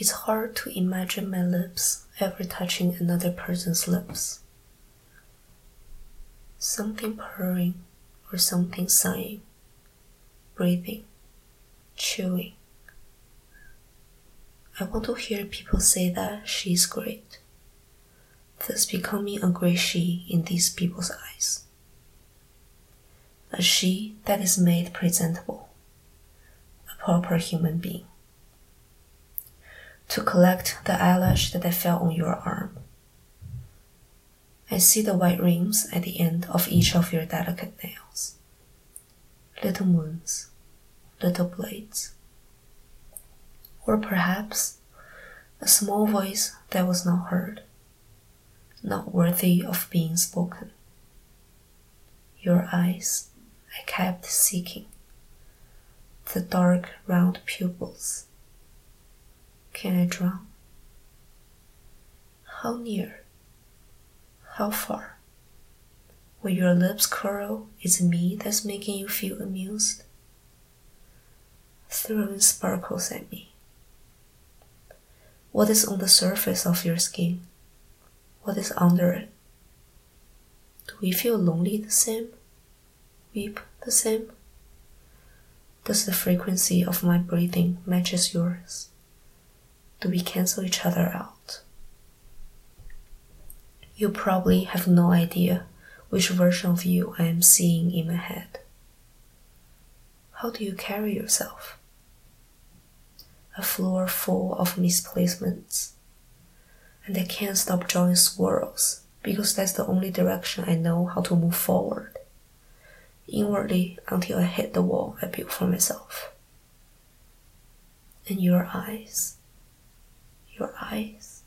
It's hard to imagine my lips ever touching another person's lips. Something purring or something sighing, breathing, chewing. I want to hear people say that she's great, thus becoming a great she in these people's eyes. A she that is made presentable, a proper human being. To collect the eyelash that I felt on your arm I see the white rings at the end of each of your delicate nails. Little moons, little blades. Or perhaps a small voice that was not heard, not worthy of being spoken. Your eyes I kept seeking, the dark round pupils. Can I drown? How near? How far? When your lips curl, is it me that's making you feel amused? Throwing sparkles at me. What is on the surface of your skin? What is under it? Do we feel lonely the same? Weep the same? Does the frequency of my breathing matches yours? Do we cancel each other out? You probably have no idea which version of you I am seeing in my head. How do you carry yourself? A floor full of misplacements. And I can't stop drawing swirls because that's the only direction I know how to move forward. Inwardly until I hit the wall I built for myself. And your eyes, eyes.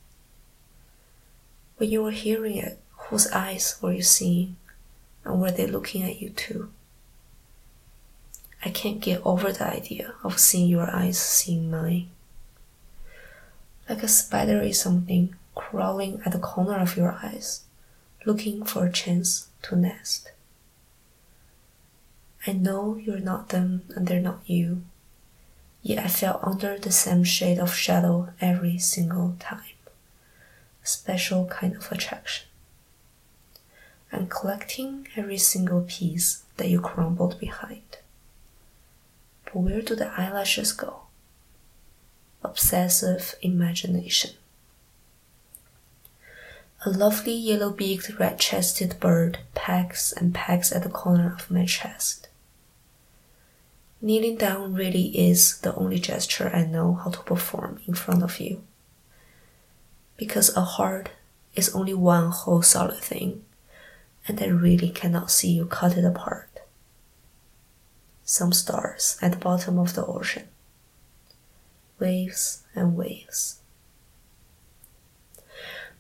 When you were hearing it, whose eyes were you seeing? And were they looking at you too? I can't get over the idea of seeing your eyes seeing mine. Like a spidery something crawling at the corner of your eyes, looking for a chance to nest. I know you're not them and they're not you, yet I fell under the same shade of shadow every single time. A special kind of attraction. And collecting every single piece that you crumbled behind. But where do the eyelashes go? Obsessive imagination. A lovely yellow beaked, red chested bird pecks and pecks at the corner of my chest. Kneeling down really is the only gesture I know how to perform in front of you because a heart is only one whole solid thing, and I really cannot see you cut it apart. Some stars at the bottom of the ocean, waves and waves.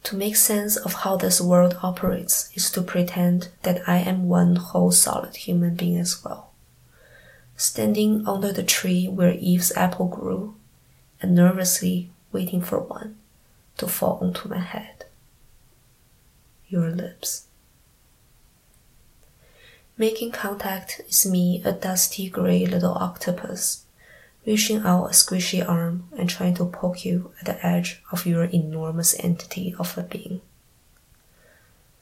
To make sense of how this world operates is to pretend that I am one whole solid human being as well. Standing under the tree where Eve's apple grew and nervously waiting for one to fall onto my head. Your lips. Making contact is me, a dusty gray little octopus, reaching out a squishy arm and trying to poke you at the edge of your enormous entity of a being,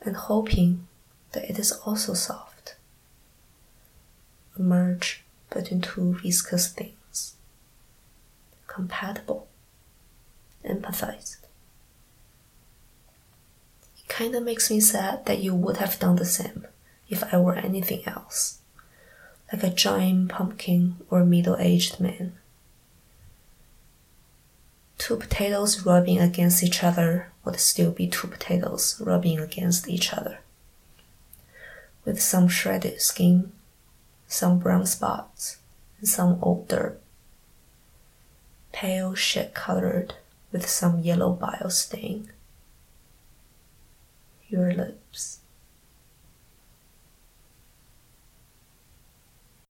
and hoping that it is also soft. A merge between two viscous things, compatible, empathized. It kinda makes me sad that you would have done the same if I were anything else, like a giant pumpkin or middle aged man. Two potatoes rubbing against each other would still be two potatoes rubbing against each other, with some shredded skin, some brown spots, and some old dirt. Pale shit colored with some yellow bile stain your lips.